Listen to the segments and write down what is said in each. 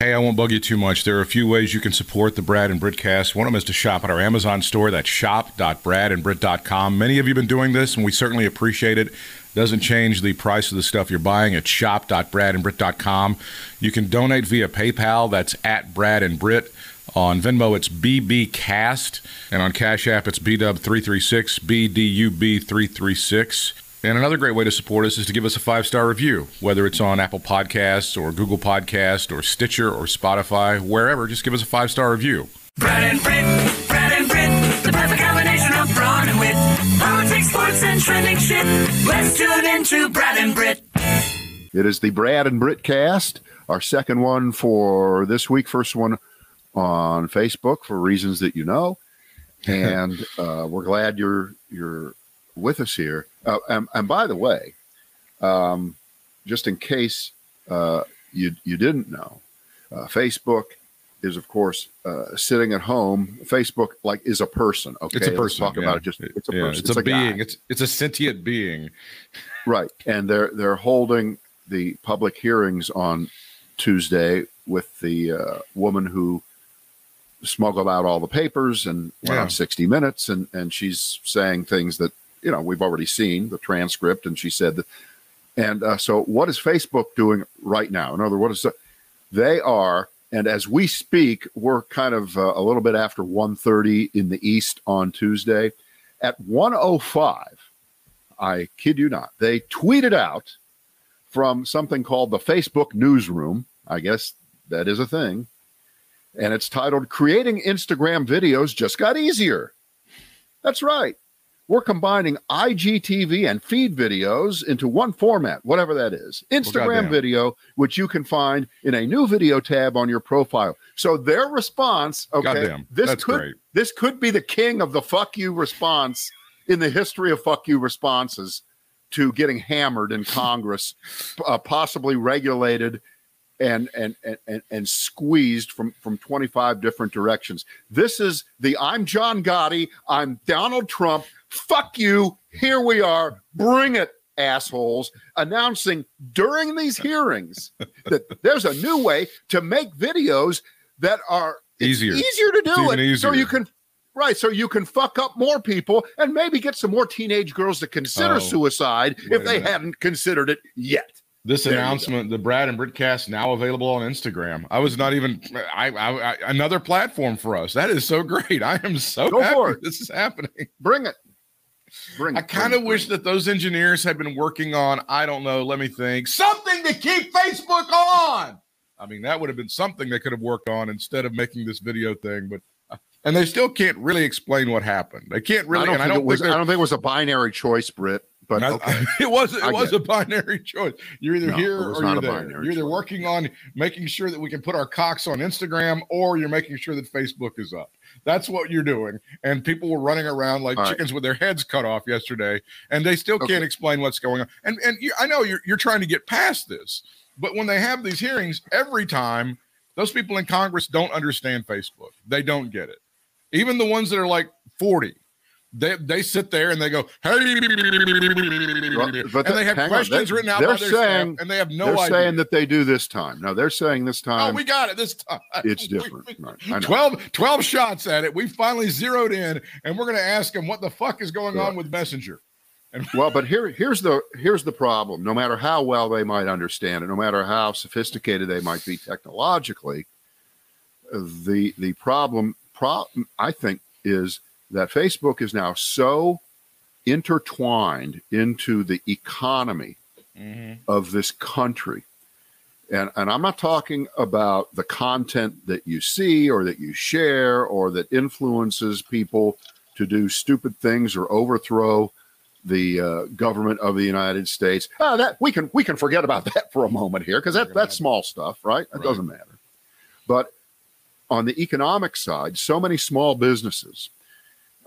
Hey, I won't bug you too much. There are a few ways you can support the Brad and Brittcast. One of them is to shop at our Amazon store. That's shop.bradandbritt.com. Many of you have been doing this, and we certainly appreciate it. Doesn't change the price of the stuff you're buying at shop.bradandbritt.com. You can donate via PayPal. That's at Brad and Britt. On Venmo, it's BBCast. And on Cash App, it's BDUB336, BDUB336. And another great way to support us is to give us a five star review, whether it's on Apple Podcasts or Google Podcast or Stitcher or Spotify, wherever. Just give us a five star review. Brad and Britt, Brad and Britt, the perfect combination of brawn and wit. Politics, sports, and trending shit. Let's tune into Brad and Britt. It is the Brad and Britt cast, our second one for this week. First one on Facebook for reasons that you know, and uh, we're glad you're you're with us here. Uh, and, and, by the way, um, just in case uh, you you didn't know, uh, Facebook is of course uh, sitting at home. Facebook like is a person. Okay, it's a person. Let's talk yeah. about it. Just it's a yeah, person. It's, it's a, a being. Guy. It's it's a sentient being. right, and they're they're holding the public hearings on Tuesday with the uh, woman who smuggled out all the papers and went yeah. on 60 minutes and and she's saying things that you know we've already seen the transcript and she said that and uh, so what is facebook doing right now? In other words they are and as we speak we're kind of uh, a little bit after 1.30 in the east on tuesday. At 105 i kid you not they tweeted out from something called the facebook newsroom i guess that is a thing and it's titled creating instagram videos just got easier. That's right we're combining IGTV and feed videos into one format, whatever that is. Instagram well, video, which you can find in a new video tab on your profile. So their response, okay, goddamn. this That's could great. this could be the king of the fuck you response in the history of fuck you responses to getting hammered in Congress, uh, possibly regulated and, and and and squeezed from from 25 different directions. This is the I'm John Gotti, I'm Donald Trump fuck you. Here we are. Bring it, assholes. Announcing during these hearings that there's a new way to make videos that are easier, easier to do it. Easier. So you can Right, so you can fuck up more people and maybe get some more teenage girls to consider Oh, suicide if they hadn't considered it yet. This There announcement, the Brad and Brittcast, now available on Instagram. I was not even I, I, I another platform for us. That is so great. I am so Go happy for it. this is happening. Bring it. Bring. I kind of wish bring that those engineers had been working on, I don't know, let me think, something to keep Facebook on. I mean, that would have been something they could have worked on instead of making this video thing, but uh, and they still can't really explain what happened. They can't really I don't, and I think, don't it was, I don't think it was a binary choice, Britt. But I- okay. it was it I was a binary choice. You're either No, here or you're there. You're either working on making sure that we can put our cocks on Instagram, or you're making sure that Facebook is up. That's what you're doing. And people were running around like All right. chickens with their heads cut off yesterday, and they still Okay. can't explain what's going on. And and you, I know you're you're trying to get past this, but when they have these hearings, every time those people in Congress don't understand Facebook. They don't get it. Even the ones that are like 40. They, they sit there and they go, hey, but and they have on, questions written out they're by their saying- staff, and they have no they're idea. saying that they do this time. No, they're saying this time. oh, time we got it this time. it's different. we- Right. I know. 12, 12 shots at it. We finally zeroed in, and we're going to ask them what the fuck is going Yeah. on with Messenger. Well, but here here's the here's the problem. No matter how well they might understand it, no matter how sophisticated they might be technologically, the the problem pro, I think is that Facebook is now so intertwined into the economy of this country. And, and I'm not talking about the content that you see or that you share or that influences people to do stupid things or overthrow the uh, government of the United States. Ah, that we can we can forget about that for a moment here because that that's small stuff, right? That Right. doesn't matter. But on the economic side, so many small businesses,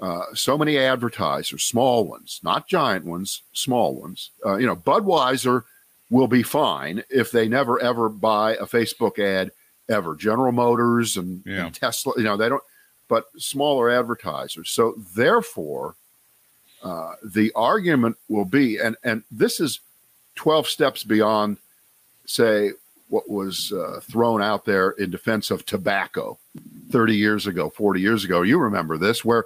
uh, so many advertisers, small ones, not giant ones, small ones. Uh, you know, Budweiser will be fine if they never ever buy a Facebook ad ever. General Motors and, Yeah. and Tesla, you know, they don't. But smaller advertisers. So therefore, uh, the argument will be, and and this is twelve steps beyond, say, what was uh, thrown out there in defense of tobacco 30 years ago, 40 years ago. You remember this, where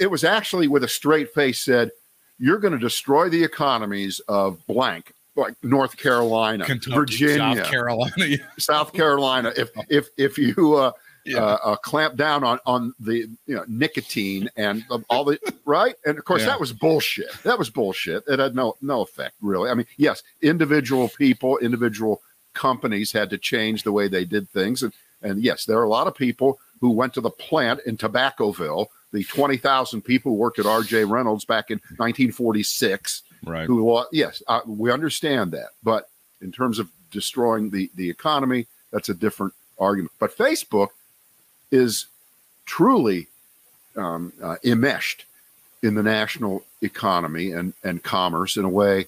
it was actually with a straight face said, You're going to destroy the economies of blank, like North Carolina, Kentucky, Virginia, South Carolina. South Carolina. If if if you uh, Yeah. uh, uh, clamp down on on the you know nicotine and all the right, and of course Yeah. that was bullshit. That was bullshit. It had no no effect really. I mean, yes, individual people, individual companies had to change the way they did things, and and yes, there are a lot of people who went to the plant in Tobaccoville. The twenty thousand people who worked at R.J. Reynolds back in 1946 right. who yes uh, we understand that but in terms of destroying the the economy that's a different argument but facebook is truly um, uh, enmeshed in the national economy and and commerce in a way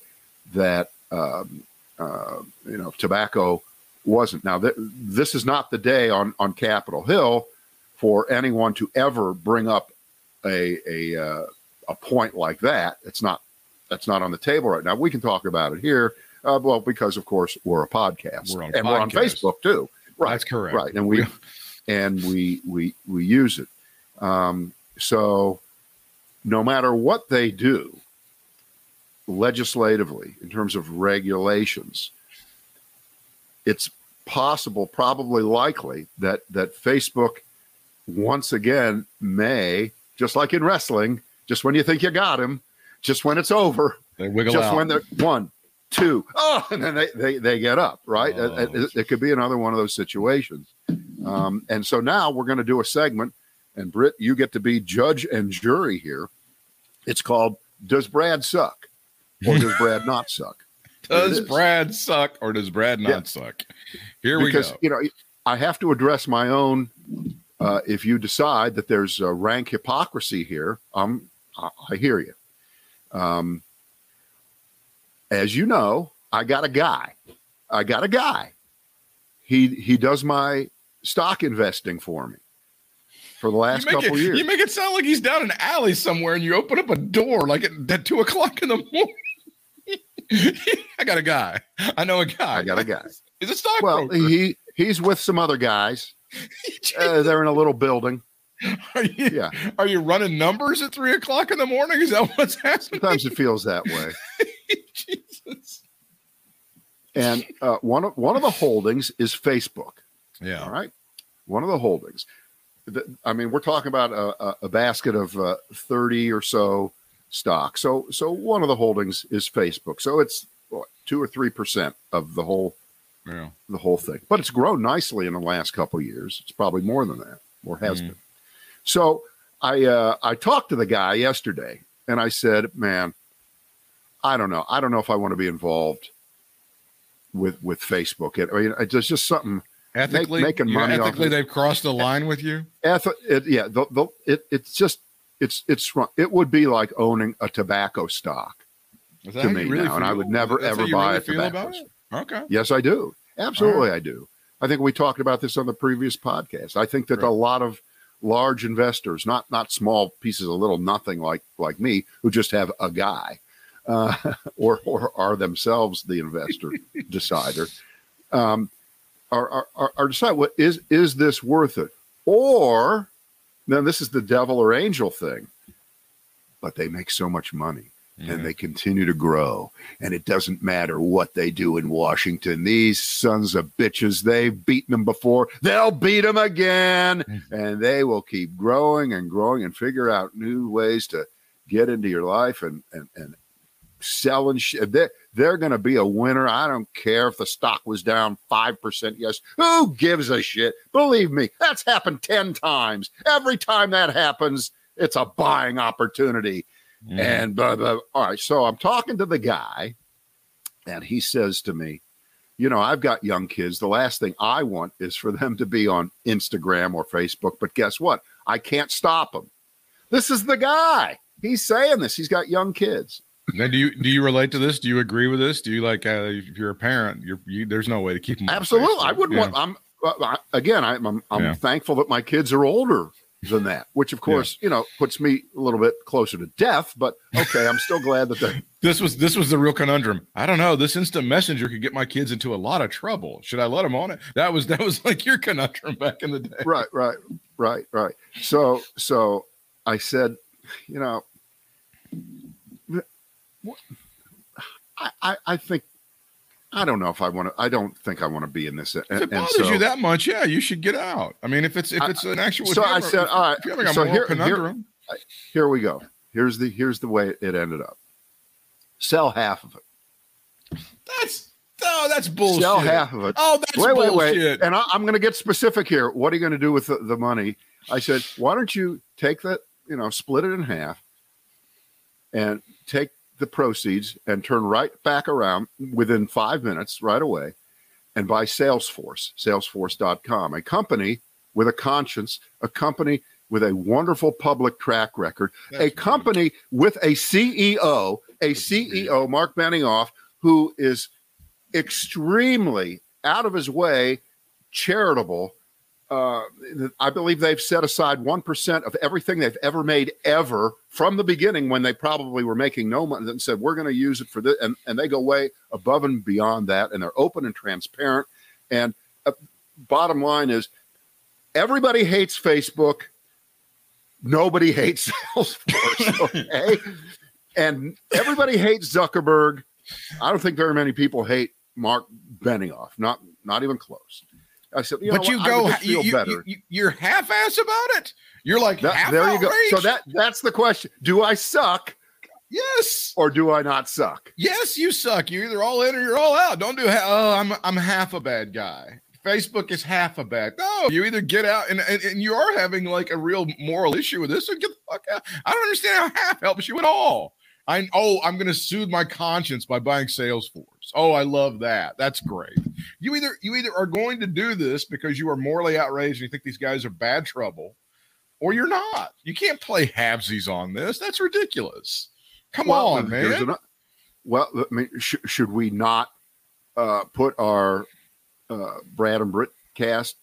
that um, uh, you know tobacco wasn't now th- this is not the day on on capitol hill for anyone to ever bring up a a uh, a point like that it's not that's not on the table right now. We can talk about it here. Uh, well, because of course we're a podcast We're on and we're on. Facebook too. Right, That's correct. right, and we and we we we use it. Um, so no matter what they do legislatively in terms of regulations, it's possible, probably likely that that Facebook once again may, just like in wrestling, just when you think you got him, just when it's over, They wiggle just out. when they're one, two, oh, and then they, they, they get up, right? Oh. It, it- it could be another one of those situations. Um, and so now we're going to do a segment, and Britt, you get to be judge and jury here. It's called Does Brad Suck? Or Does Brad Not Suck? does. Brad suck or does Brad not Yeah. suck? Here because, we go. you know, I have to address my own. Uh, if you decide that there's a rank hypocrisy here, um, I, I hear you. Um, as you know, I got a guy. I got a guy. He he does my stock investing for me for the last couple it, years. you make it sound like he's down an alley somewhere and you open up a door like at, at two o'clock in the morning. I got a guy. I know a guy. I got a guy. He's a stock Well, broker. he he's with some other guys. Uh, they're in a little building. are, you, Yeah. are you running numbers at three o'clock in the morning? Is that what's happening? Sometimes it feels that way. Jesus. And uh, one of one of the holdings is Facebook. Yeah. All right, one of the holdings. The- I mean, we're talking about a, a, a basket of uh, thirty or so stocks. So, so one of the holdings is Facebook. So it's what, two or three percent of the whole Yeah. the whole thing. But it's grown nicely in the last couple of years. It's probably more than that, or has Mhm. been. So I uh, I talked to the guy yesterday, and I said, "Man, I don't know. I don't know if I want to be involved with with Facebook. It, I mean, it's just, something. Ethically, making money ethically they've crossed the line with you. Eth- it, yeah, the, the, it, it's just it's it's wrong. It would be like owning a tobacco stock. To me really now, and I would never, ever buy really a feel tobacco about it? Okay. Yes, I do. Absolutely, I do. I think we talked about this on the previous podcast. I think that Right. a lot of large investors, not not small pieces of little nothing like like me, who just have a guy, uh, or or are themselves the investor decider, um, are, are are are decide what is is this worth it, or then this is the devil or angel thing, but they make so much money Mhm. and they continue to grow. And it doesn't matter what they do in Washington. These sons of bitches, they've beaten them before. They'll beat them again. And they will keep growing and growing and figure out new ways to get into your life and, and, and selling shit. They're, they're going to be a winner. I don't care if the stock was down 5%. Yes. Who gives a shit? Believe me, that's happened 10 times. Every time that happens, it's a buying opportunity. Mhm. And blah, blah. all right, so I'm talking to the guy, and he says to me, You know, I've got young kids. The last thing I want is for them to be on Instagram or Facebook. But guess what? I can't stop them. This is the guy. He's saying this. He's got young kids. Now, do you do you relate to this? Do you agree with this? Do you like uh, if you're a parent, you're you, there's no way to keep them. Absolutely. I wouldn't Yeah. want. I'm uh, again. I'm I'm, I'm Yeah. thankful that my kids are older than that, which of course, you know, puts me a little bit closer to death, but okay, I'm still glad that they This was this was the real conundrum. I don't know. This instant messenger could get my kids into a lot of trouble. Should I let them on it? That was that was like your conundrum back in the day. right, right, right, right. So, so I said, you know, I, I, I think, I don't know if I want to. I don't think I want to be in this. And, If it bothers so- you that much, yeah, you should get out. I mean, if it's if I- it's an actual, so I ever- said, all right, if you're having a so here- here- conundrum, here we go. Here's the here's the way it ended up. Sell half of it. that's oh, that's bullshit. Sell half of it. Oh, that's wait, wait, bullshit. wait. And I, I'm going to get specific here. What are you going to do with the, the money? I said, why don't you take that, you know, split it in half and take the proceeds and turn right back around within five minutes right away and buy Salesforce, salesforce.com, a company with a conscience, a company with a wonderful public track record, a That's company with a CEO, a CEO, Mark Benioff, who is extremely out of his way charitable. Uh, I believe they've set aside 1% of everything they've ever made ever from the beginning when they probably were making no money and said, we're going to use it for this. And, and they go way above and beyond that. And they're open and transparent. And uh, bottom line is everybody hates Facebook. Nobody hates Salesforce. Okay. and everybody hates Zuckerberg. I don't think very many people hate Mark Benioff. Not not even close. I said, you but you what? Go, you, feel you, better. you, you're half-ass about it. You're like That- half there you go. So that that's the question. Do I suck yes, or do I not suck? yes, you suck. You're either all in or you're all out. Don't do. Ha- oh, I'm I'm half a bad guy. Facebook is half a bad. No, you either get out and, and, and you are having like a real moral issue with this, or get the fuck out. I don't understand how half helps you at all. I oh, I'm going to soothe my conscience by buying Salesforce. Oh, I love that. That's great. You either you either are going to do this because you are morally outraged and you think these guys are bad trouble, or you're not. You can't play halvesies on this. That's ridiculous. Come Well, on, man. ano- well, I mean, sh- should we not uh, put our uh, Brad and Britt cast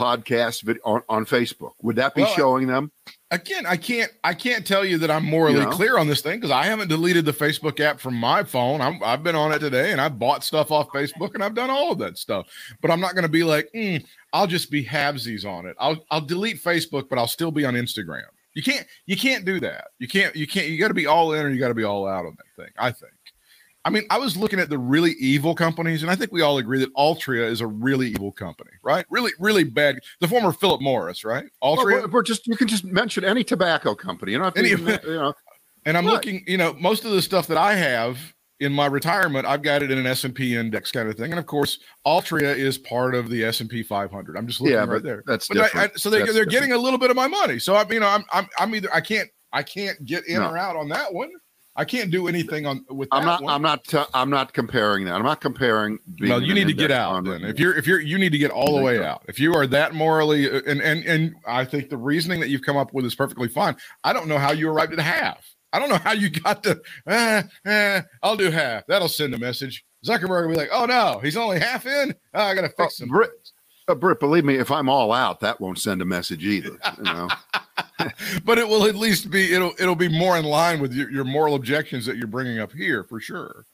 podcast vid- on, on Facebook? Would that be Well, showing them? Again, I can't I can't tell you that I'm morally You know? clear on this thing because I haven't deleted the Facebook app from my phone. I'm, I've been on it today and I've bought stuff off Facebook and I've done all of that stuff. But I'm not going to be like, "Mm, I'll just be halvesies on it. I'll I'll delete Facebook, but I'll still be on Instagram. You can't you can't do that. You can't you can't you got to be all in or you got to be all out on that thing. I think. I mean, I was looking at the really evil companies, and I think we all agree that Altria is a really evil company, right? Really, really bad. The former Philip Morris, right? Altria. we're, we're just you can just mention any tobacco company. You know, Any- you know, And I'm Right. looking, you know, most of the stuff that I have in my retirement, I've got it in an S&P index kind of thing. And of course, Altria is part of the S&P 500. I'm just looking yeah, right there. that's But I, different. I, so they, That's they're different. getting a little bit of my money. So I'm, you know, I'm, I'm, I'm either, I can't, I can't get in No. or out on that one. I can't do anything on with I'm not. one. I'm not. T- I'm not comparing that. I'm not comparing. no, you need to get out then. If you're, if you're, you need to get all the way out. If you are that morally, uh, and and and I think the reasoning that you've come up with is perfectly fine. I don't know how you arrived at half. I don't know how you got to. Eh, eh, I'll do half. That'll send a message. Zuckerberg will be like, "Oh no, he's only half in. Oh, I got to fix him." Uh, Britt, believe me, if I'm all out, that won't send a message either. You know, but it will at least be it'll it'll be more in line with your, your moral objections that you're bringing up here for sure.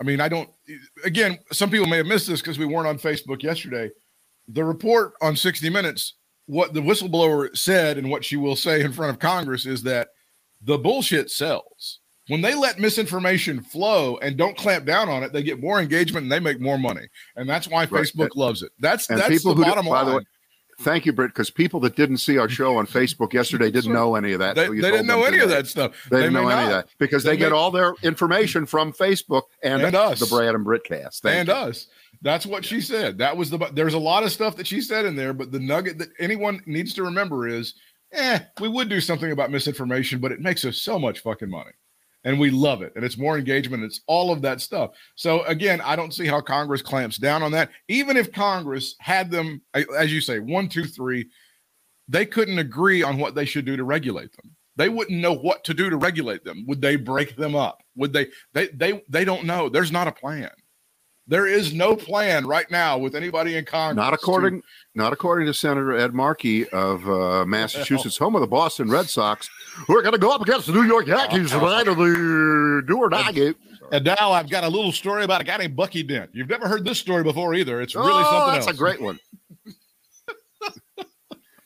I mean, I don't. Again, some people may have missed this because we weren't on Facebook yesterday. The report on 60 Minutes, what the whistleblower said and what she will say in front of Congress is that the bullshit sells. When they let misinformation flow and don't clamp down on it, they get more engagement and they make more money, and that's why Right. Facebook loves it. That's that's the do- bottom by line. way, thank you, Britt, because people that didn't see our show on Facebook yesterday didn't know any of that. they, they didn't know any of that stuff. They didn't may know any of that because They they, get may- all their information from Facebook and, And us. the Brad and Britt cast. Thank and you. us. That's what she said. That was the. There's a lot of stuff that she said in there, but the nugget that anyone needs to remember is, eh, we would do something about misinformation, but it makes us so much fucking money, and we love it, and it's more engagement. It's all of that stuff. So again, I don't see how Congress clamps down on that. Even if Congress had them, as you say, one, two, three, they couldn't agree on what they should do to regulate them. They wouldn't know what to do to regulate them. Would they break them up? Would they? They they they don't know. There's not a plan. There is no plan right now with anybody in Congress. Not to- according, not according to Senator Ed Markey of uh, Massachusetts, home of the Boston Red Sox. We're going to go up against the New York Yankees tonight in the do or die game. And now I've got a little story about a guy named Bucky Dent. You've never heard this story before either. It's really oh, something that's else. a great one.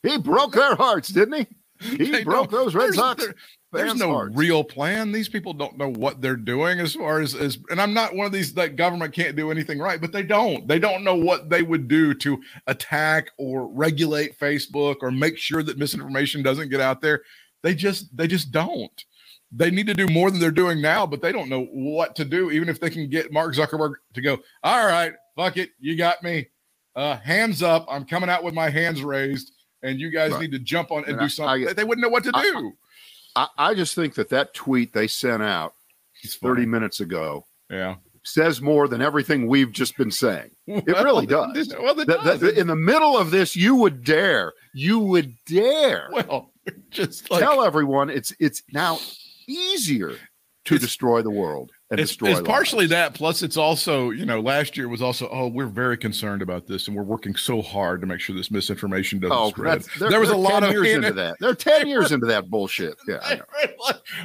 he broke their hearts, didn't he? He They broke those Red Sox. there- There's no hearts. real plan. These people don't know what they're doing as far as, as and I'm not one of these that government can't do anything right, but they don't. They don't know what they would do to attack or regulate Facebook or make sure that misinformation doesn't get out there. They just they just don't. They need to do more than they're doing now, but they don't know what to do, even if they can get Mark Zuckerberg to go, all right, fuck it, you got me. Uh, hands up. I'm coming out with my hands raised, and you guys Right. need to jump on and And do something. I- they wouldn't know what to do. I, I just think that that tweet they sent out It's 30 funny. minutes ago Yeah. says more than everything we've just been saying. It really does. it- Well, it that- does. in the middle of this, you would dare, you would dare well, just like tell everyone it's it's now easier to destroy the world it's, it's partially that. Plus, it's also you know last year was also oh we're very concerned about this and we're working so hard to make sure this misinformation doesn't Oh, spread. There was a lot of years into that. They're ten years into that bullshit. Yeah,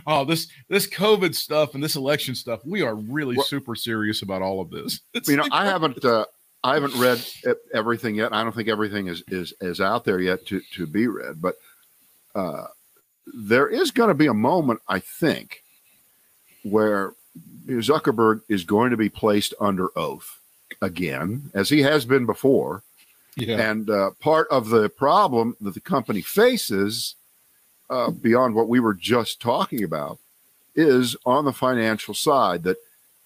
oh this this COVID stuff and this election stuff. We are really Well- super serious about all of this. It's you know, like- I haven't uh, I haven't read everything yet. I don't think everything is is is out there yet to to be read, but uh, there is going to be a moment, I think, where Zuckerberg is going to be placed under oath again, as he has been before. yeah. And uh, part of the problem that the company faces, uh, beyond what we were just talking about, is on the financial side that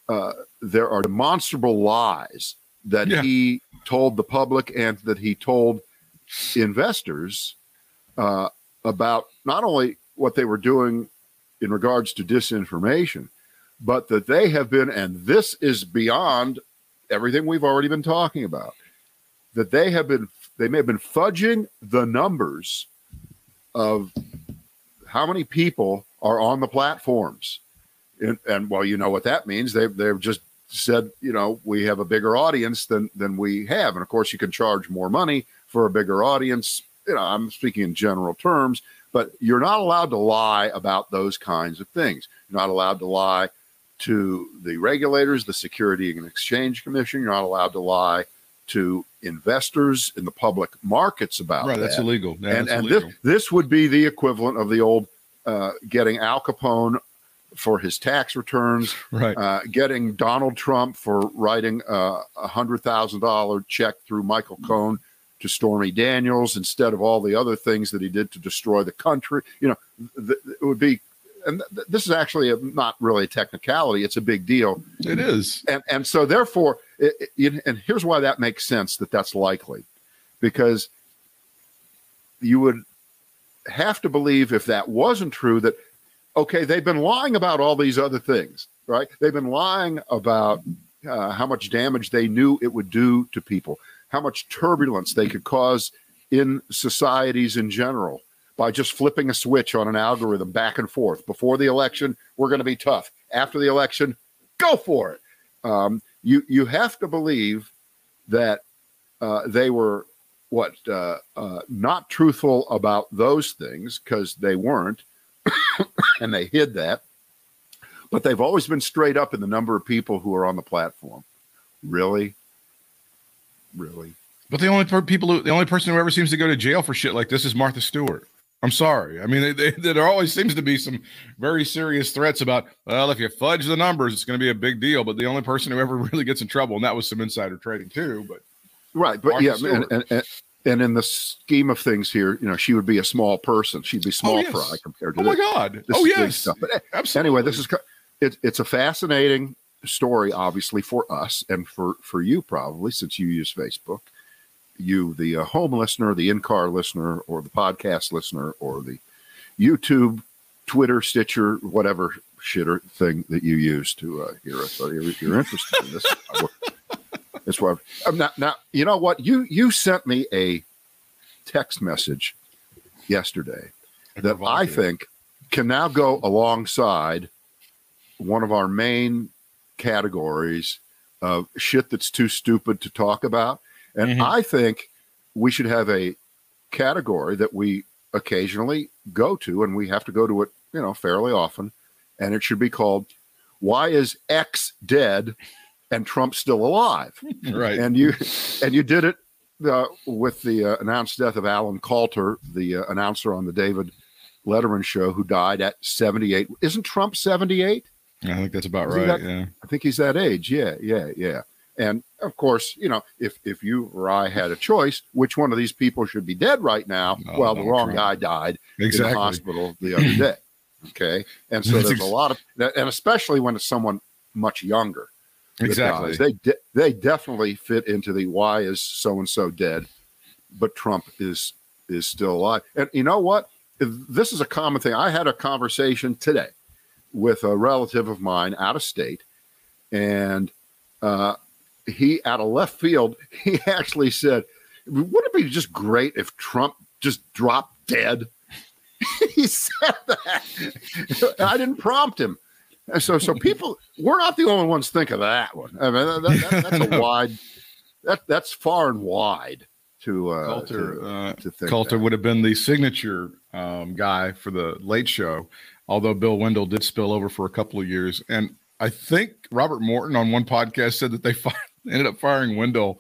uh, there are demonstrable lies that Yeah. he told the public and that he told investors uh, about not only what they were doing in regards to disinformation, but that they have been, and this is beyond everything we've already been talking about that they have been they may have been fudging the numbers of how many people are on the platforms. And, and well you know what that means. They've, they've just said you know we have a bigger audience than than we have. And of course you can charge more money for a bigger audience. You know i'm speaking in general terms but you're not allowed to lie about those kinds of things. You're not allowed to lie to the regulators the security and exchange commission you're not allowed to lie to investors in the public markets about right, that. that's illegal. Yeah, and that's and illegal. this this would be the equivalent of the old uh, getting Al Capone for his tax returns, right. uh, getting Donald Trump for writing a hundred thousand dollar check through Michael Cohen to Stormy Daniels instead of all the other things that he did to destroy the country. You know, th- it would be. And th- this is actually a, not really a technicality; it's a big deal. It is. and and so therefore it, it, and here's why that makes sense that that's likely. Because you would have to believe if that wasn't true that okay they've been lying about all these other things right? They've been lying about uh, how much damage they knew it would do to people how much turbulence they could cause in societies in general by just flipping a switch on an algorithm back and forth before the election we're going to be tough after the election go for it um, you you have to believe that uh, they were what uh, uh, not truthful about those things because they weren't, and they hid that. But they've always been straight up in the number of people who are on the platform. Really, really. But the only per- people, who, the only person who ever seems to go to jail for shit like this is Martha Stewart. I'm sorry. I mean, they, they, there always seems to be some very serious threats about, well, if you fudge the numbers, it's going to be a big deal. But the only person who ever really gets in trouble, and that was some insider trading too. But Right, but Martha yeah, and, and, and in the scheme of things here, you know, she would be a small person. She'd be small yes. fry compared to oh my this. God, this oh yes, stuff. But eh, absolutely. anyway, this is it, it's a fascinating story, obviously for us and for for you probably since you use Facebook. You, the uh, home listener, the in-car listener, or the podcast listener, or the YouTube, Twitter, Stitcher, whatever shitter thing that you use to uh, hear us. So if you're interested in this, I that's why. I'm not now. You know what? You you sent me a text message yesterday that I think can now go alongside one of our main categories of shit that's too stupid to talk about. And Mhm. I think we should have a category that we occasionally go to, and we have to go to it, you know, fairly often. And it should be called "Why is X dead and Trump still alive?" Right. and you and you did it uh, with the uh, announced death of Alan Kalter, the uh, announcer on the David Letterman show, who died at 78. Isn't Trump 78? I think that's about right. that- yeah. I think he's that age. Yeah, yeah, yeah. And of course, you know, if if you or I had a choice, which one of these people should be dead right now? Oh, well, the wrong Trump. guy died in the hospital the other day. Okay, and so there's a lot of, and especially when it's someone much younger. Exactly. dies. They de- they definitely fit into the why is so and so dead, but Trump is is still alive. And you know what? This is a common thing. I had a conversation today with a relative of mine out of state, and uh, he out of left field he actually said, "Wouldn't it be just great if Trump just dropped dead?" he said that. I didn't prompt him. So, so people, we're not the only ones think of that one. I mean, that, that- that's a wide, that that's far and wide to uh, Kalter, to, uh, to think. Kalter that. would have been the signature um, guy for the Late Show, although Bill Wendell did spill over for a couple of years. And I think Robert Morton on one podcast said that they fi- ended up firing Wendell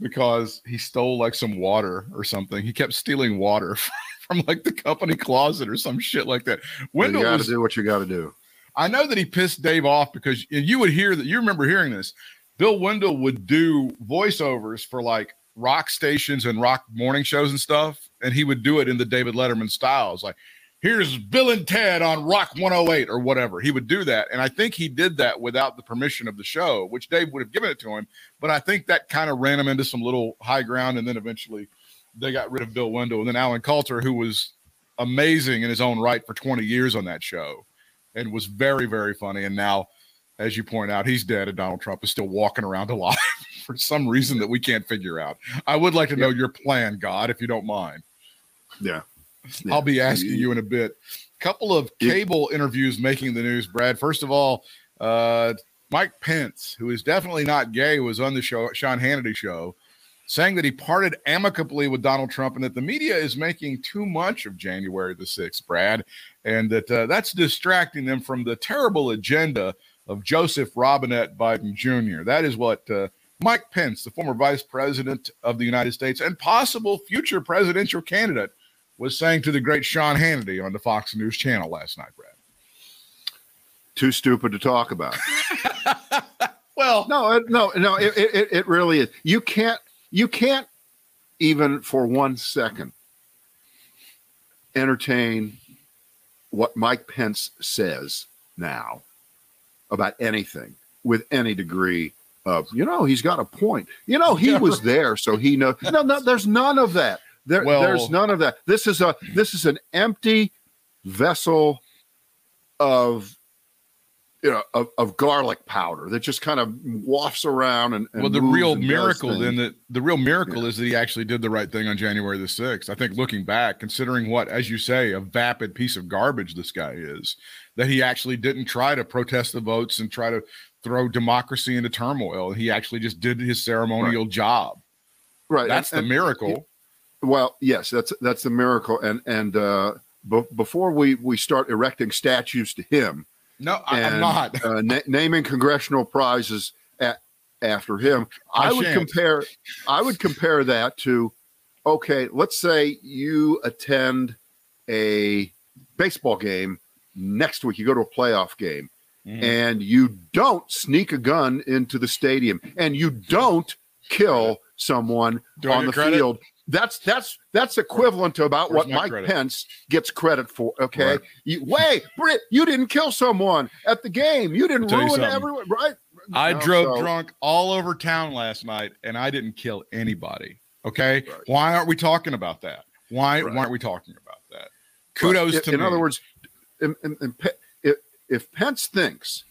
because he stole like some water or something. He kept stealing water from like the company closet or some shit like that. you Wendell got to do what you got to do. I know that he pissed Dave off because and you would hear that you remember hearing this. Bill Wendell would do voiceovers for like rock stations and rock morning shows and stuff, and he would do it in the David Letterman styles. Like, here's Bill and Ted on Rock 108 or whatever. He would do that, and I think he did that without the permission of the show, which Dave would have given it to him. But I think that kind of ran him into some little high ground, and then eventually they got rid of Bill Wendell, and then Alan Kalter, who was amazing in his own right for 20 years on that show and was very, very funny. And now, as you point out, he's dead, and Donald Trump is still walking around alive for some reason that we can't figure out. I would like to know your plan, God, if you don't mind. Yeah. I'll be asking you in a bit. Couple of Yeah. cable interviews making the news, Brad. First of all, uh, Mike Pence, who is definitely not gay, was on the show, Sean Hannity show, saying that he parted amicably with Donald Trump and that the media is making too much of January the 6th, Brad, and that uh, that's distracting them from the terrible agenda of Joseph Robinette Biden Jr. That is what uh, Mike Pence, the former vice president of the United States and possible future presidential candidate, was saying to the great Sean Hannity on the Fox News channel last night, Brad. Too stupid to talk about. Well, No, it, no, no. It, it, it really is. You can't. You can't even for one second entertain what Mike Pence says now about anything with any degree of you know he's got a point. You know he was there, so he knows. No, no. There's none of that. There, Well- there's none of that. This is a this is an empty vessel of you know of, of garlic powder that just kind of wafts around and, and well, the real miracle then that the real miracle is that he actually did the right thing on January the 6th. I think looking back, considering what, as you say, a vapid piece of garbage this guy is, that he actually didn't try to protest the votes and try to throw democracy into turmoil. He actually just did his ceremonial job. right That's and- the miracle. Well, yes, that's that's the miracle. And and uh, b- before we we start erecting statues to him, No, I, I'm not. uh, na- naming congressional prizes at, after him, I, I would shan't. compare. I would compare that to, okay, let's say you attend a baseball game next week. You go to a playoff game, Mhm. and you don't sneak a gun into the stadium, and you don't kill someone Do on the credit? field. That's that's that's equivalent to about Where's what Mike credit? Pence gets credit for. Okay, Right. you, wait, Britt, you didn't kill someone at the game. You didn't tell you ruin everyone, right? I No, drove so- drunk all over town last night and I didn't kill anybody. Okay. Right. Why aren't we talking about that? Why, Right. why aren't we talking about that? Kudos But to in, me. in other words, in, in, in, if, if Pence thinks,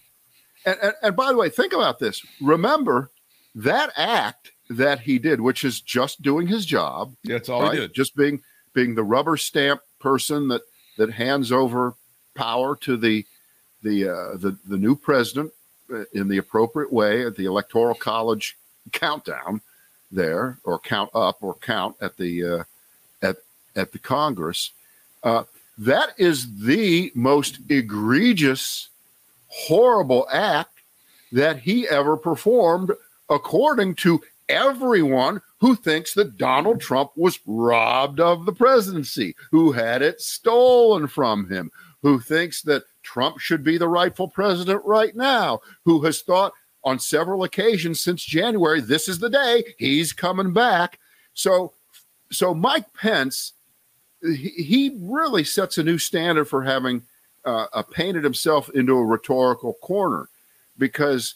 and, and, and by the way, think about this. Remember that act that he did, which is just doing his job, that's all right? he did. Just being being the rubber stamp person that that hands over power to the the uh, the the new president uh, in the appropriate way at the Electoral College countdown there, or count up, or count at the uh, at at the Congress. Uh, that is the most egregious, horrible act that he ever performed, according to everyone who thinks that Donald Trump was robbed of the presidency, who had it stolen from him, who thinks that Trump should be the rightful president right now, who has thought on several occasions since January, this is the day he's coming back. So, so Mike Pence, he, really sets a new standard for having uh, uh, painted himself into a rhetorical corner, because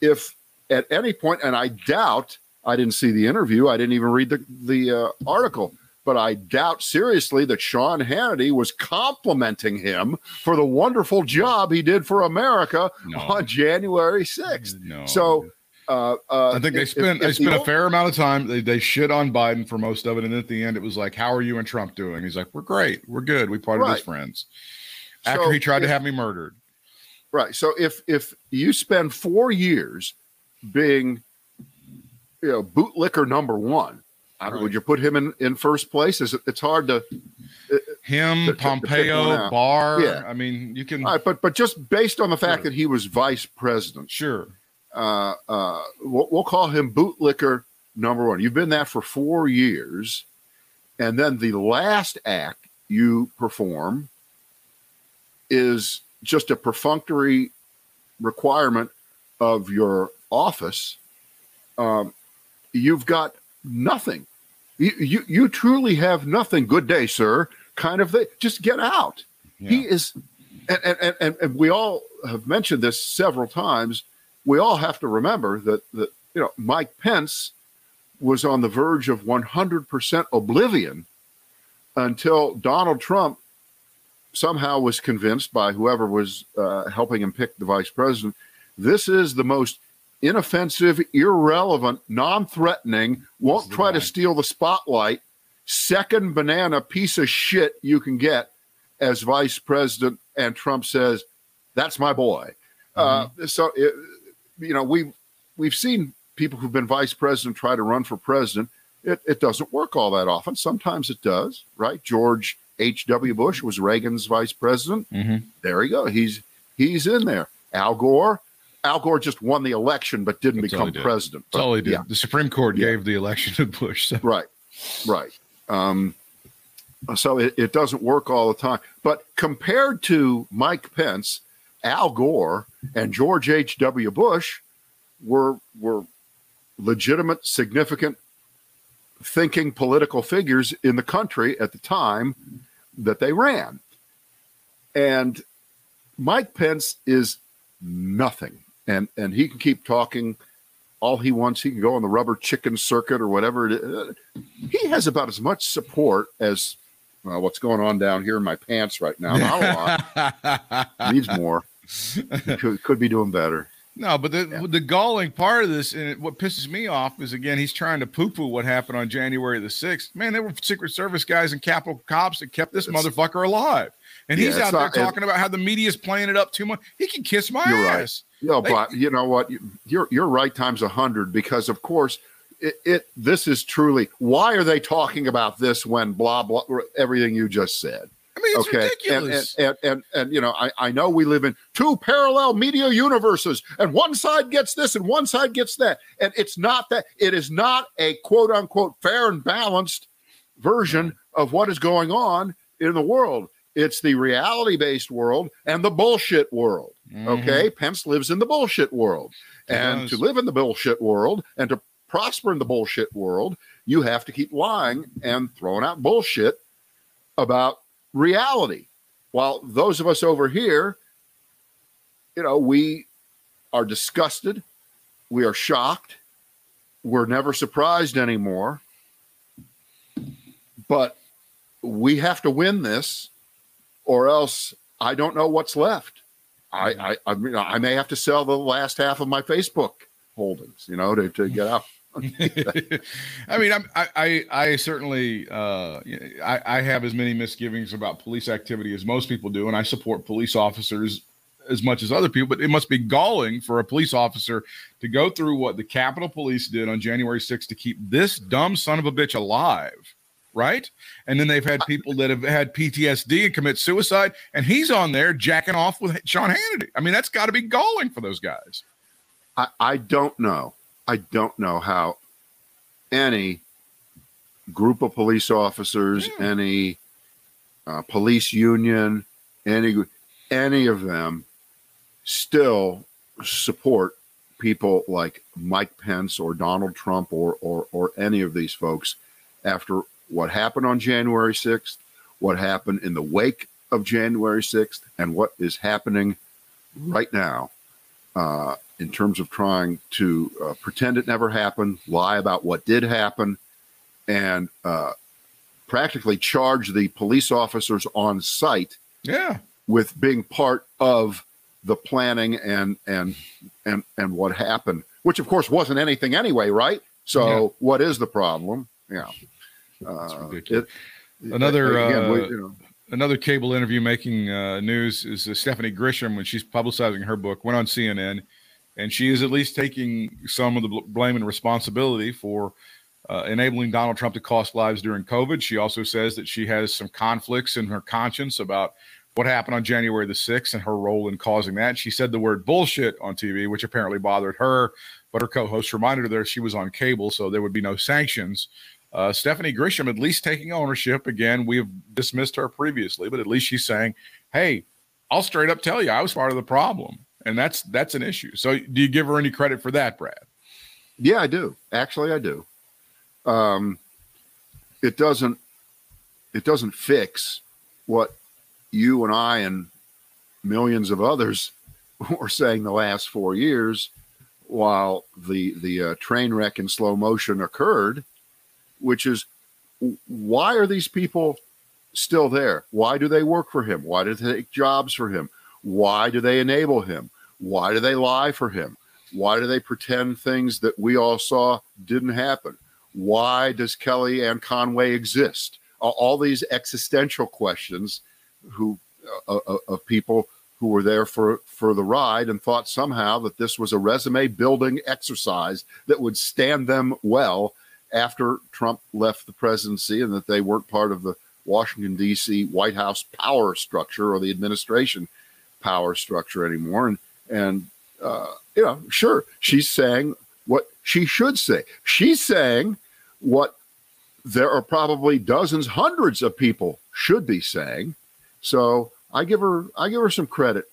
if at any point, and I doubt I didn't see the interview. I didn't even read the the uh, article. But I doubt seriously that Sean Hannity was complimenting him for the wonderful job he did for America no. on January 6th. No. So uh, uh, I think they spent they spent a fair amount of time. They, they shit on Biden for most of it, and at the end, it was like, "How are you and Trump doing?" He's like, "We're great. We're good. We parted right. as friends." After so he tried if, to have me murdered. Right. So if if you spend four years being you know, bootlicker number one. Right. Would you put him in, in first place? Is it, it's hard to uh, him to, Pompeo to Barr. Yeah, I mean you can. Right, but but just based on the fact sure. that he was vice president, sure. Uh, uh, we'll, we'll call him bootlicker number one. You've been that for four years, and then the last act you perform is just a perfunctory requirement of your office. Um, you've got nothing. You, you, you truly have nothing. Good day, sir. Kind of thing. Just get out. Yeah. He is, and, and, and, and we all have mentioned this several times. We all have to remember that, that you know, Mike Pence was on the verge of 100% oblivion until Donald Trump somehow was convinced by whoever was uh, helping him pick the vice president. This is the most inoffensive, irrelevant, non threatening, won't try to steal the spotlight, second banana piece of shit you can get as vice president. And Trump says, that's my boy. Uh, mm-hmm. Uh, so, it, you know, we've, we've seen people who've been vice president try to run for president. It, it doesn't work all that often. Sometimes it does, right? George H.W. Bush was Reagan's vice president. Mm-hmm. There you go. He's he's in there. Al Gore, Al Gore just won the election but didn't That's become president. That's all he did. Yeah. The Supreme Court yeah. gave the election to Bush. So. Right, right. Um, so it, it doesn't work all the time. But compared to Mike Pence, Al Gore, and George H.W. Bush were were legitimate, significant, thinking political figures in the country at the time that they ran. And Mike Pence is nothing and and he can keep talking all he wants. He can go on the rubber chicken circuit or whatever. It is. He has about as much support as well, what's going on down here in my pants right now. Not a lot. Needs more. Could, could be doing better. No, but the yeah. the galling part of this, and what pisses me off is again he's trying to poo poo what happened on January the sixth. Man, there were Secret Service guys and Capitol cops that kept this it's, motherfucker alive, and yeah, he's out there not, talking about how the media is playing it up too much. He can kiss my ass. Right. No, but you know what? You're you're right times a hundred because of course it, it, This is truly why are they talking about this when blah blah everything you just said. I mean, it's okay. ridiculous. And and, and, and, and, you know, I, I know we live in two parallel media universes, and one side gets this and one side gets that. And it's not that it is not a quote unquote fair and balanced version of what is going on in the world. It's the reality based world and the bullshit world. Mm-hmm. Okay. Pence lives in the bullshit world. and to live in the bullshit world and to prosper in the bullshit world, you have to keep lying and throwing out bullshit about reality. While those of us over here, you know, we are disgusted, we are shocked, we're never surprised anymore. But we have to win this, or else I don't know what's left. I, I, I, mean, I may have to sell the last half of my Facebook holdings, you know, to, to get out. I mean, I'm, I, I, I certainly, uh, I, I have as many misgivings about police activity as most people do, and I support police officers as much as other people, but it must be galling for a police officer to go through what the Capitol Police did on January 6th to keep this dumb son of a bitch alive, right? And then they've had people that have had PTSD and commit suicide, and he's on there jacking off with Sean Hannity. I mean, that's got to be galling for those guys. I, I don't know. I don't know how any group of police officers, Yeah. any uh, police union, any any of them still support people like Mike Pence or Donald Trump or or or any of these folks after what happened on January 6th, what happened in the wake of January 6th, and what is happening right now uh, in terms of trying to uh, pretend it never happened, lie about what did happen, and uh, practically charge the police officers on site Yeah. with being part of the planning and and and and what happened, which of course wasn't anything anyway, right? So Yeah. what is the problem? Yeah, That's ridiculous. it- Another, again, we- you know, another cable interview making uh, news is uh, Stephanie Grisham when she's publicizing her book went on CNN, and she is at least taking some of the bl- blame and responsibility for uh, enabling Donald Trump to cost lives during COVID. She also says that she has some conflicts in her conscience about what happened on January the 6th and her role in causing that. She said the word bullshit on TV, which apparently bothered her, but her co host reminded her that she was on cable, so there would be no sanctions. Uh, Stephanie Grisham at least taking ownership. Again, we have dismissed her previously, but at least she's saying, "Hey, I'll straight up tell you, I was part of the problem," and that's that's an issue. So, do you give her any credit for that, Brad? Yeah, I do. Actually, I do. Um, it doesn't. It doesn't fix what you and I and millions of others were saying the last four years, while the the uh, train wreck in slow motion occurred, which is why are these people still there? Why do they work for him? Why do they take jobs for him? Why do they enable him? Why do they lie for him? Why do they pretend things that we all saw didn't happen? Why does Kellyanne Conway exist? All- these existential questions who uh, uh, of people who were there for for the ride and thought somehow that this was a resume building exercise that would stand them well after Trump left the presidency and that they weren't part of the Washington D.C. White House power structure or the administration power structure anymore and and uh, you know, sure, she's saying what she should say. She's saying what there are probably dozens, hundreds of people should be saying. So I give her, I give her some credit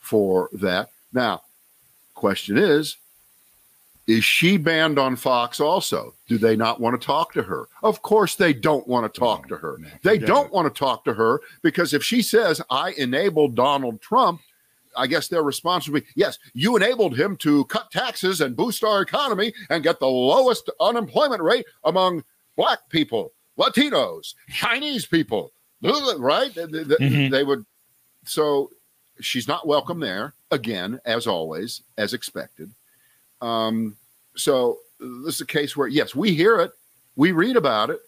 for that. Now, question is, is she banned on Fox also? Do they not want to talk to her? Of course, they don't want to talk to her. They don't want to talk to her because if she says, I enabled Donald Trump, I guess their response would be, yes, you enabled him to cut taxes and boost our economy and get the lowest unemployment rate among black people, Latinos, Chinese people, right? Mhm. they would. So she's not welcome there again, as always, as expected. Um, so this is a case where, yes, we hear it, we read about it,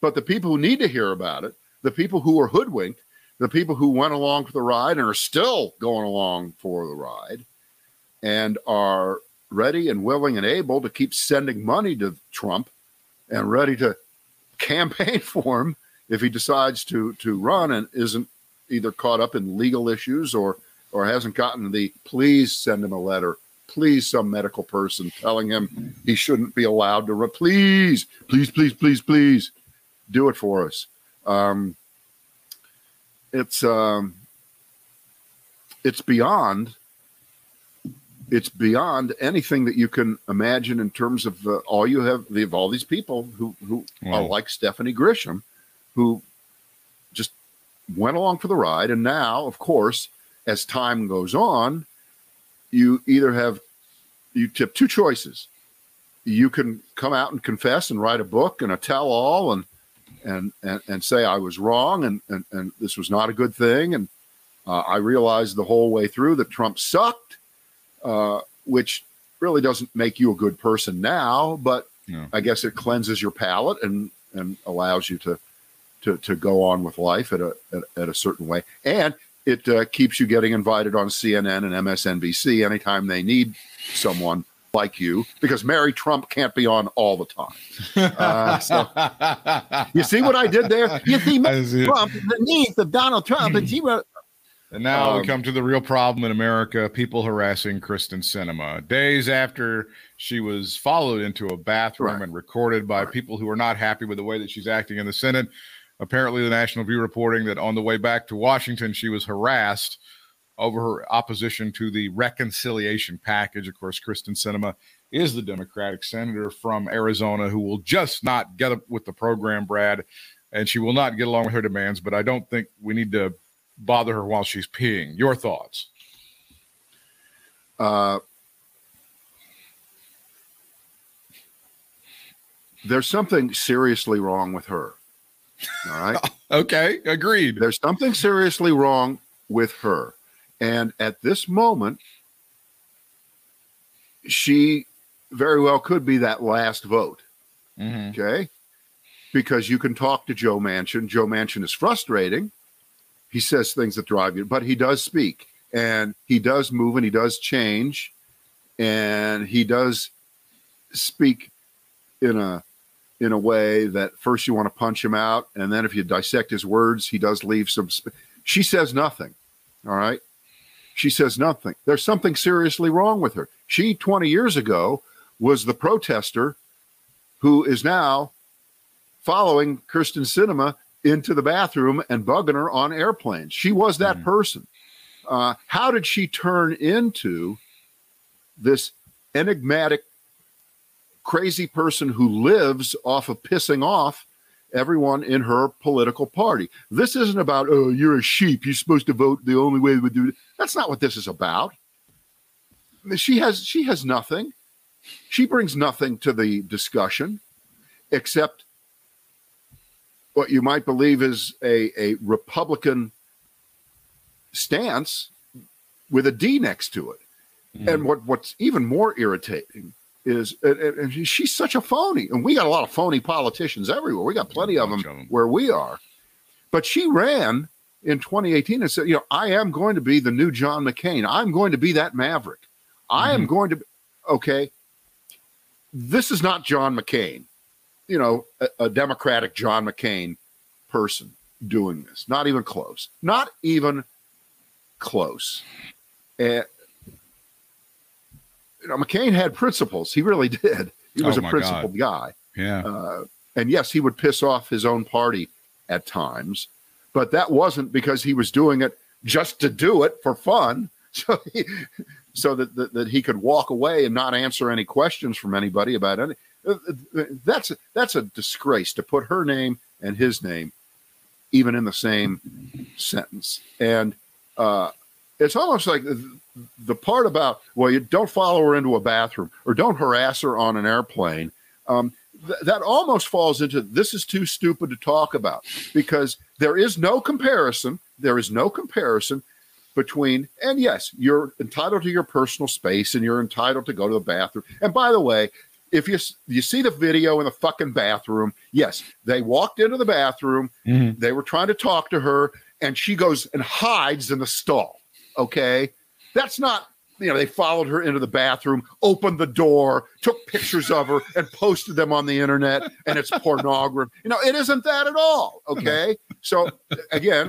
but the people who need to hear about it, the people who were hoodwinked, the people who went along for the ride and are still going along for the ride and are ready and willing and able to keep sending money to Trump and ready to campaign for him if he decides to to run and isn't either caught up in legal issues or or hasn't gotten the please send him a letter please some medical person telling him he shouldn't be allowed to run. Please please please please please do it for us. Um it's um it's beyond it's beyond anything that you can imagine in terms of uh, all you have the of all these people who who are like Stephanie Grisham who just went along for the ride. And now of course as time goes on you either have you tip two choices you can come out and confess and write a book and a tell all and and, and and say I was wrong and, and and this was not a good thing and uh, I realized the whole way through that Trump sucked uh, which really doesn't make you a good person now, but No. I guess it cleanses your palate and and allows you to to to go on with life at a at, at a certain way. And it uh, keeps you getting invited on CNN and MSNBC anytime they need someone like you because Mary Trump can't be on all the time. Uh, so, you see what I did there? You see, Mary Trump, the niece of Donald Trump, and she wrote. And now Um, we come to the real problem in America people harassing Kyrsten Sinema. Days after she was followed into a bathroom Right. and recorded by Right. people who are not happy with the way that she's acting in the Senate. Apparently, the National Review reporting that on the way back to Washington, she was harassed over her opposition to the reconciliation package. Of course, Kyrsten Sinema is the Democratic senator from Arizona who will just not get up with the program, Brad, and she will not get along with her demands. But I don't think we need to bother her while she's peeing. Your thoughts? Uh, there's something seriously wrong with her. All right. Okay, agreed. There's something seriously wrong with her. And at this moment, she very well could be that last vote. Mhm. Okay. Because you can talk to Joe Manchin. Joe Manchin is frustrating. He says things that drive you, but he does speak and he does move and he does change and he does speak in a in a way that first you want to punch him out and then if you dissect his words he does leave some sp- she says nothing all right she says nothing there's something seriously wrong with her she 20 years ago was the protester who is now following Kyrsten Sinema into the bathroom and bugging her on airplanes. She was that Mhm. person. Uh, how did she turn into this enigmatic, crazy person who lives off of pissing off everyone in her political party? This isn't about, oh, you're a sheep. You're supposed to vote the only way we do it. That's not what this is about. She has she has nothing. She brings nothing to the discussion except what you might believe is a, a Republican stance with a D next to it. Mm-hmm. And what, what's even more irritating is and, she's such a phony. And we got a lot of phony politicians everywhere. We got plenty of them, of 'em. where we are. But she ran in 2018 and said, you know, I am going to be the new John McCain. I'm going to be that maverick. I am mm-hmm. going to be, okay. This is not John McCain, you know, a, a Democratic John McCain person doing this. Not even close. Not even close. And you know, McCain had principles. He really did. He was Oh, a principled guy. Yeah. Uh, and yes, he would piss off his own party at times, but that wasn't because he was doing it just to do it for fun. So, he, so that, that that he could walk away and not answer any questions from anybody about any. uh, uh, That's that's a disgrace to put her name and his name even in the same sentence. And uh, it's almost like the, the part about well, you don't follow her into a bathroom or don't harass her on an airplane. Um, th- that almost falls into this is too stupid to talk about because there is no comparison. There is no comparison between, and yes, you're entitled to your personal space and you're entitled to go to the bathroom. And by the way, if you you see the video in the fucking bathroom, yes, they walked into the bathroom, Mhm. they were trying to talk to her, and she goes and hides in the stall. Okay, that's not. You know, they followed her into the bathroom, opened the door, took pictures of her, and posted them on the internet, and it's pornography. You know, it isn't that at all. Okay, so again,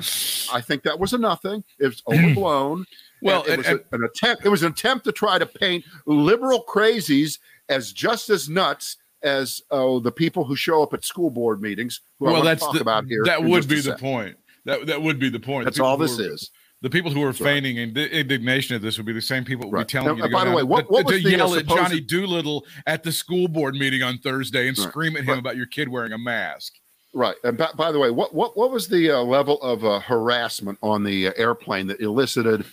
I think that was a nothing. It's overblown. Well, And it and- was and- a- an attempt. It was an attempt to try to paint liberal crazies as just as nuts as oh the people who show up at school board meetings. Well, that's talk the, about here. that would be the point. That that would be the point. That's all this are- is. The people who are right. feigning indi- indignation at this would be the same people who would be telling you to by the way, what- to- what to was the, uh, yell at Johnny Doolittle at the school board meeting on Thursday and Right. scream at him Right. about your kid wearing a mask. Right. And by, by the way, what what what was the uh, level of uh, harassment on the uh, airplane that elicited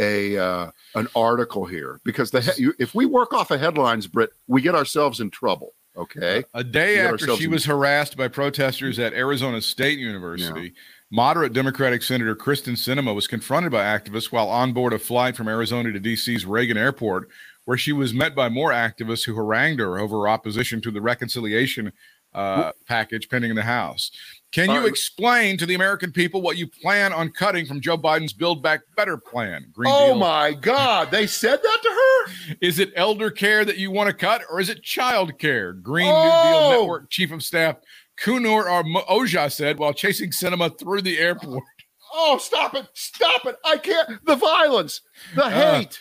a uh, an article here? Because the he- you, if we work off of headlines, Britt, we get ourselves in trouble. Okay. A day after she was harassed by protesters at Arizona State University, moderate Democratic Senator Kyrsten Sinema was confronted by activists while on board a flight from Arizona to DC's Reagan Airport, where she was met by more activists who harangued her over her opposition to the reconciliation uh, package pending in the House. Can you explain to the American people what you plan on cutting from Joe Biden's Build Back Better plan? Green Oh Deal. my God! They said that to her. Is it elder care that you want to cut, or is it child care? Green New Oh! Deal Network Chief of Staff Kunur Oja said while chasing Sinema through the airport. Oh, stop it! Stop it! I can't. The violence, the hate.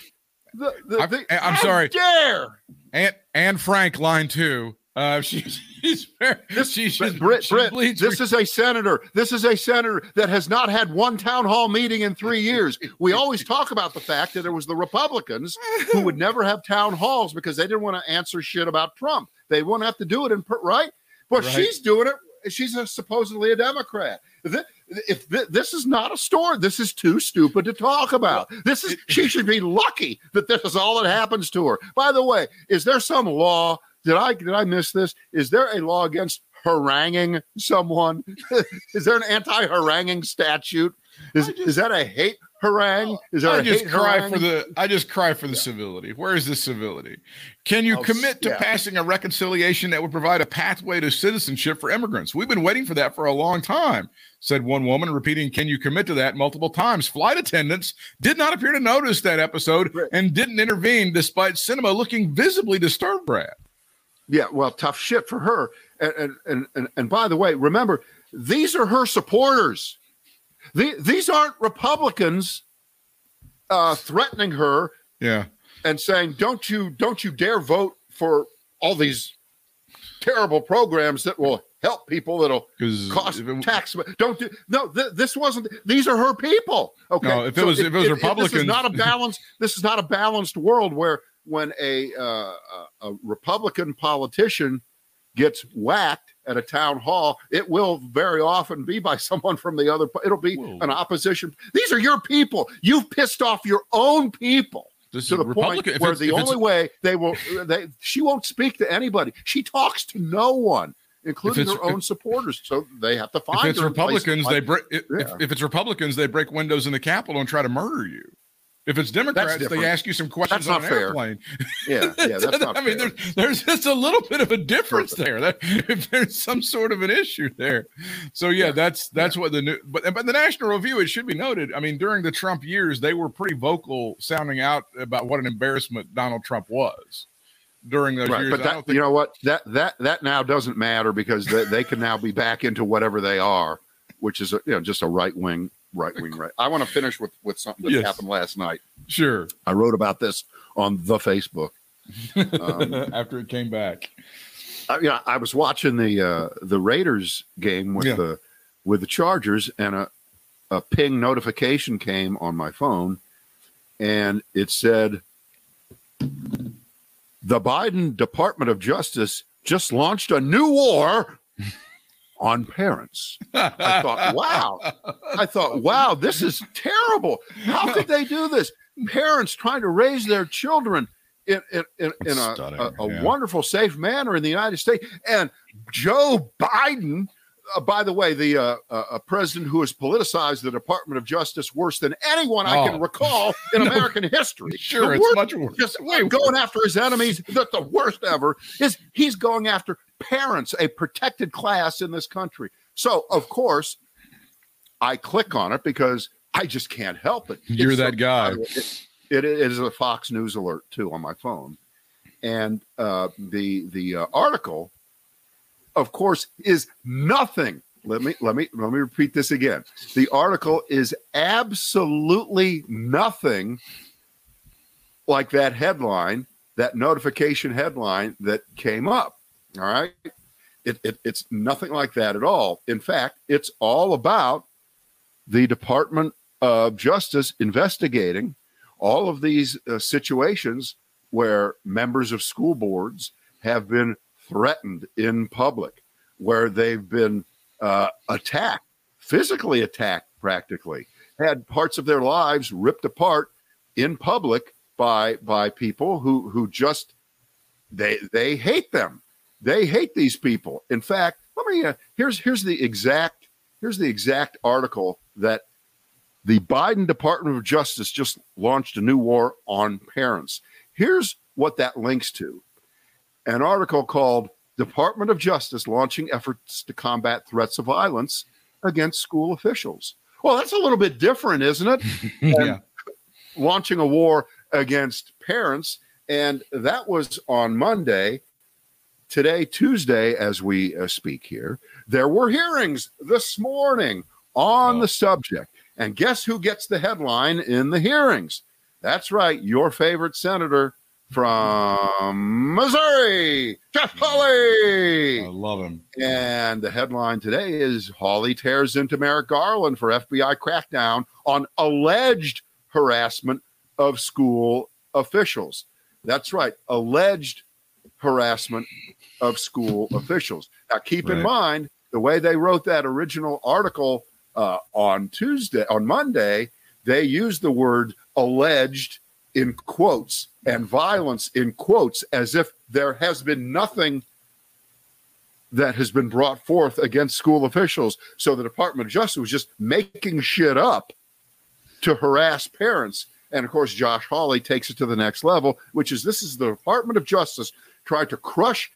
the, the, Uh, I'm- the- I'm how sorry. Dare And Anne Frank, line two. Uh, she, she's very, this? she, she's, Britt, she bleeds this is a senator. This is a senator that has not had one town hall meeting in three years. We always talk about the fact that it was the Republicans who would never have town halls because they didn't want to answer shit about Trump. They wouldn't have to do it in right. But Right. she's doing it. She's a, supposedly a Democrat. Th- If th- this is not a story, this is too stupid to talk about. This is she should be lucky that this is all that happens to her. By the way, is there some law? Did I did I miss this? Is there a law against haranguing someone? is there an anti-haranguing statute? Is is that a hate harangue? Oh, is there I just cry harangue? for the I just cry for the civility. Where is the civility? Can you Oh, commit to yeah. passing a reconciliation that would provide a pathway to citizenship for immigrants? We've been waiting for that for a long time, said one woman, repeating, Can you commit to that multiple times? Flight attendants did not appear to notice that episode and didn't intervene despite Sinema looking visibly disturbed, Brad. Yeah, well, tough shit for her. And and and, and by the way, remember these are her supporters. The, these aren't Republicans uh, threatening her Yeah. and saying, "Don't you don't you dare vote for all these terrible programs that will help people that'll cost tax." Don't do no. Th- this wasn't. These are her people. Okay. No, if it was- if it was this Republicans- is not a balanced. This is not a balanced world where when a uh, a, a Republican politician gets whacked at a town hall, it will very often be by someone from the other. It'll be Whoa. an opposition. These are your people. You've pissed off your own people this to is the Republican. point where the only way they will they she won't speak to anybody. She talks to no one, including her own supporters. So they have to find if it's her in places Republicans, they break. If, Yeah. if it's Republicans, they break windows in the Capitol and try to murder you. If it's Democrats, they ask you some questions That's on an fair. airplane. yeah, yeah, that's not I mean, fair. there's, there's just a little bit of a difference there. That if there's some sort of an issue there, so yeah, that's that's what the new. But but the National Review, it should be noted. I mean, during the Trump years, they were pretty vocal, sounding out about what an embarrassment Donald Trump was during those Right, years. but I that don't think you know what that that that now doesn't matter because they, they can now be back into whatever they are, which is a, you know just a right wing right wing right. I want to finish with with something that Yes. happened last night. sure I wrote about this on the Facebook. Um, after it came back. I, you know, I was watching the uh, the Raiders game with Yeah. the with the Chargers, and a a ping notification came on my phone, and it said, "The Biden Department of Justice just launched a new war on parents." I thought, wow. I thought, wow, this is terrible. How could they do this? Parents trying to raise their children in in, in, in a, Stunning, a, a yeah. wonderful, safe manner in the United States. And Joe Biden, uh, by the way, the uh, uh, a president who has politicized the Department of Justice worse than anyone I Oh. can recall in American history. Sure, it's much worse. just going after his enemies. That the worst ever is he's going after parents, a protected class in this country. So of course, I click on it because I just can't help it. You're It's that so- guy. It, it is a Fox News alert too on my phone, and uh, the the uh, article, of course, is nothing. Let me let me let me repeat this again. The article is absolutely nothing like that headline, that notification headline that came up. All right. It, it, it's nothing like that at all. In fact, it's all about the Department of Justice investigating all of these uh, situations where members of school boards have been threatened in public, where they've been uh, attacked, physically attacked practically, had parts of their lives ripped apart in public by by people who who just they they hate them. They hate these people. In fact, let me uh, here's here's the exact here's the exact article that the Biden Department of Justice just launched a new war on parents. Here's what that links to. An article called Department of Justice launching efforts to combat threats of violence against school officials. Well, that's a little bit different, isn't it? yeah. launching a war against parents. And that was on Monday. Today, Tuesday, as we uh, speak here, there were hearings this morning on Oh. the subject. And guess who gets the headline in the hearings? That's right, your favorite senator from Missouri, Jeff Hawley. I love him. And the headline today is Hawley tears into Merrick Garland for FBI crackdown on alleged harassment of school officials. That's right, alleged harassment of school officials. Now, keep in mind the way they wrote that original article uh, on Tuesday, on Monday, they used the word alleged in quotes and violence in quotes as if there has been nothing that has been brought forth against school officials. So the Department of Justice was just making shit up to harass parents. And of course, Josh Hawley takes it to the next level, which is this is the Department of Justice trying to crush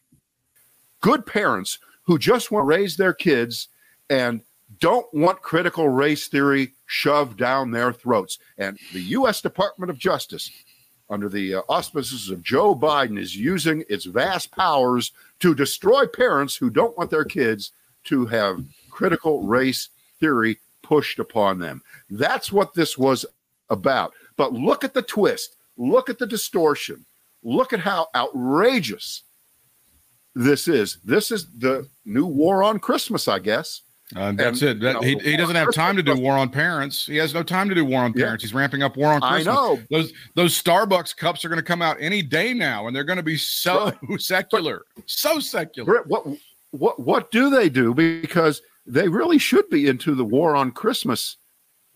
good parents who just want to raise their kids and don't want critical race theory shoved down their throats. And the U.S. Department of Justice, under the uh, auspices of Joe Biden, is using its vast powers to destroy parents who don't want their kids to have critical race theory pushed upon them. That's what this was about. But look at the twist, look at the distortion, look at how outrageous this is. This is the new war on Christmas, I guess. Uh, that's And, it. That, you know, he, he doesn't have time to do war on parents. He has no time to do war on Yeah. parents. He's ramping up war on I Christmas. know. Those those Starbucks cups are going to come out any day now, and they're going to be so secular, so secular. What what what do they do? Because they really should be into the war on Christmas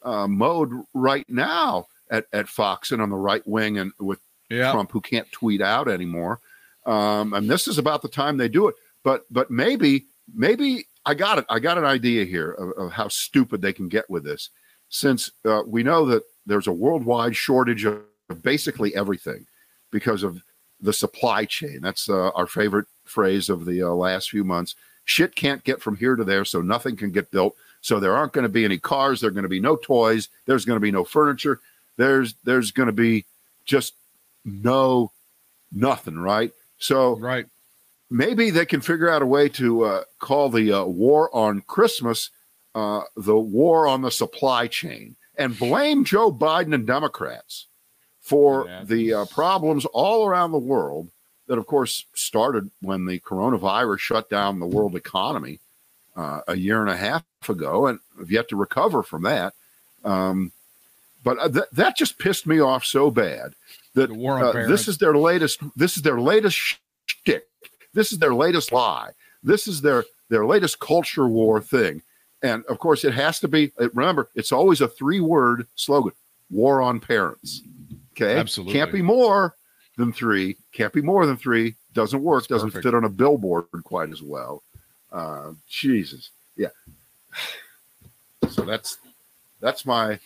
uh, mode right now at, at Fox and on the right wing and with Yeah, Trump who can't tweet out anymore. Um, and this is about the time they do it. But but maybe maybe I got it. I got an idea here of, of how stupid they can get with this, since uh, we know that there's a worldwide shortage of, basically everything because of the supply chain. That's uh, our favorite phrase of the uh, last few months. Shit can't get from here to there, so nothing can get built. So there aren't going to be any cars. There are going to be no toys. There's going to be no furniture. There's there's going to be just no nothing, right? So right. Maybe they can figure out a way to uh, call the uh, war on Christmas uh, the war on the supply chain and blame Joe Biden and Democrats for Yeah. the uh, problems all around the world that, of course, started when the coronavirus shut down the world economy uh, a year and a half ago and have yet to recover from that. Um, but uh, th- that just pissed me off so bad that The war on this is their latest. This is their latest shtick. This is their latest lie. This is their their latest culture war thing. And of course, it has to be. Remember, it's always a three word slogan: "War on parents." Okay, Absolutely. can't be more than three. Can't be more than three. Doesn't work. That's doesn't perfect. fit on a billboard quite as well. Uh, Jesus, yeah. So that's that's my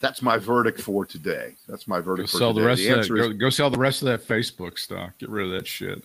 that's my verdict for today. That's my Go verdict for sell the rest the of that. is Go, go sell the rest of that Facebook stock. Get rid of that shit.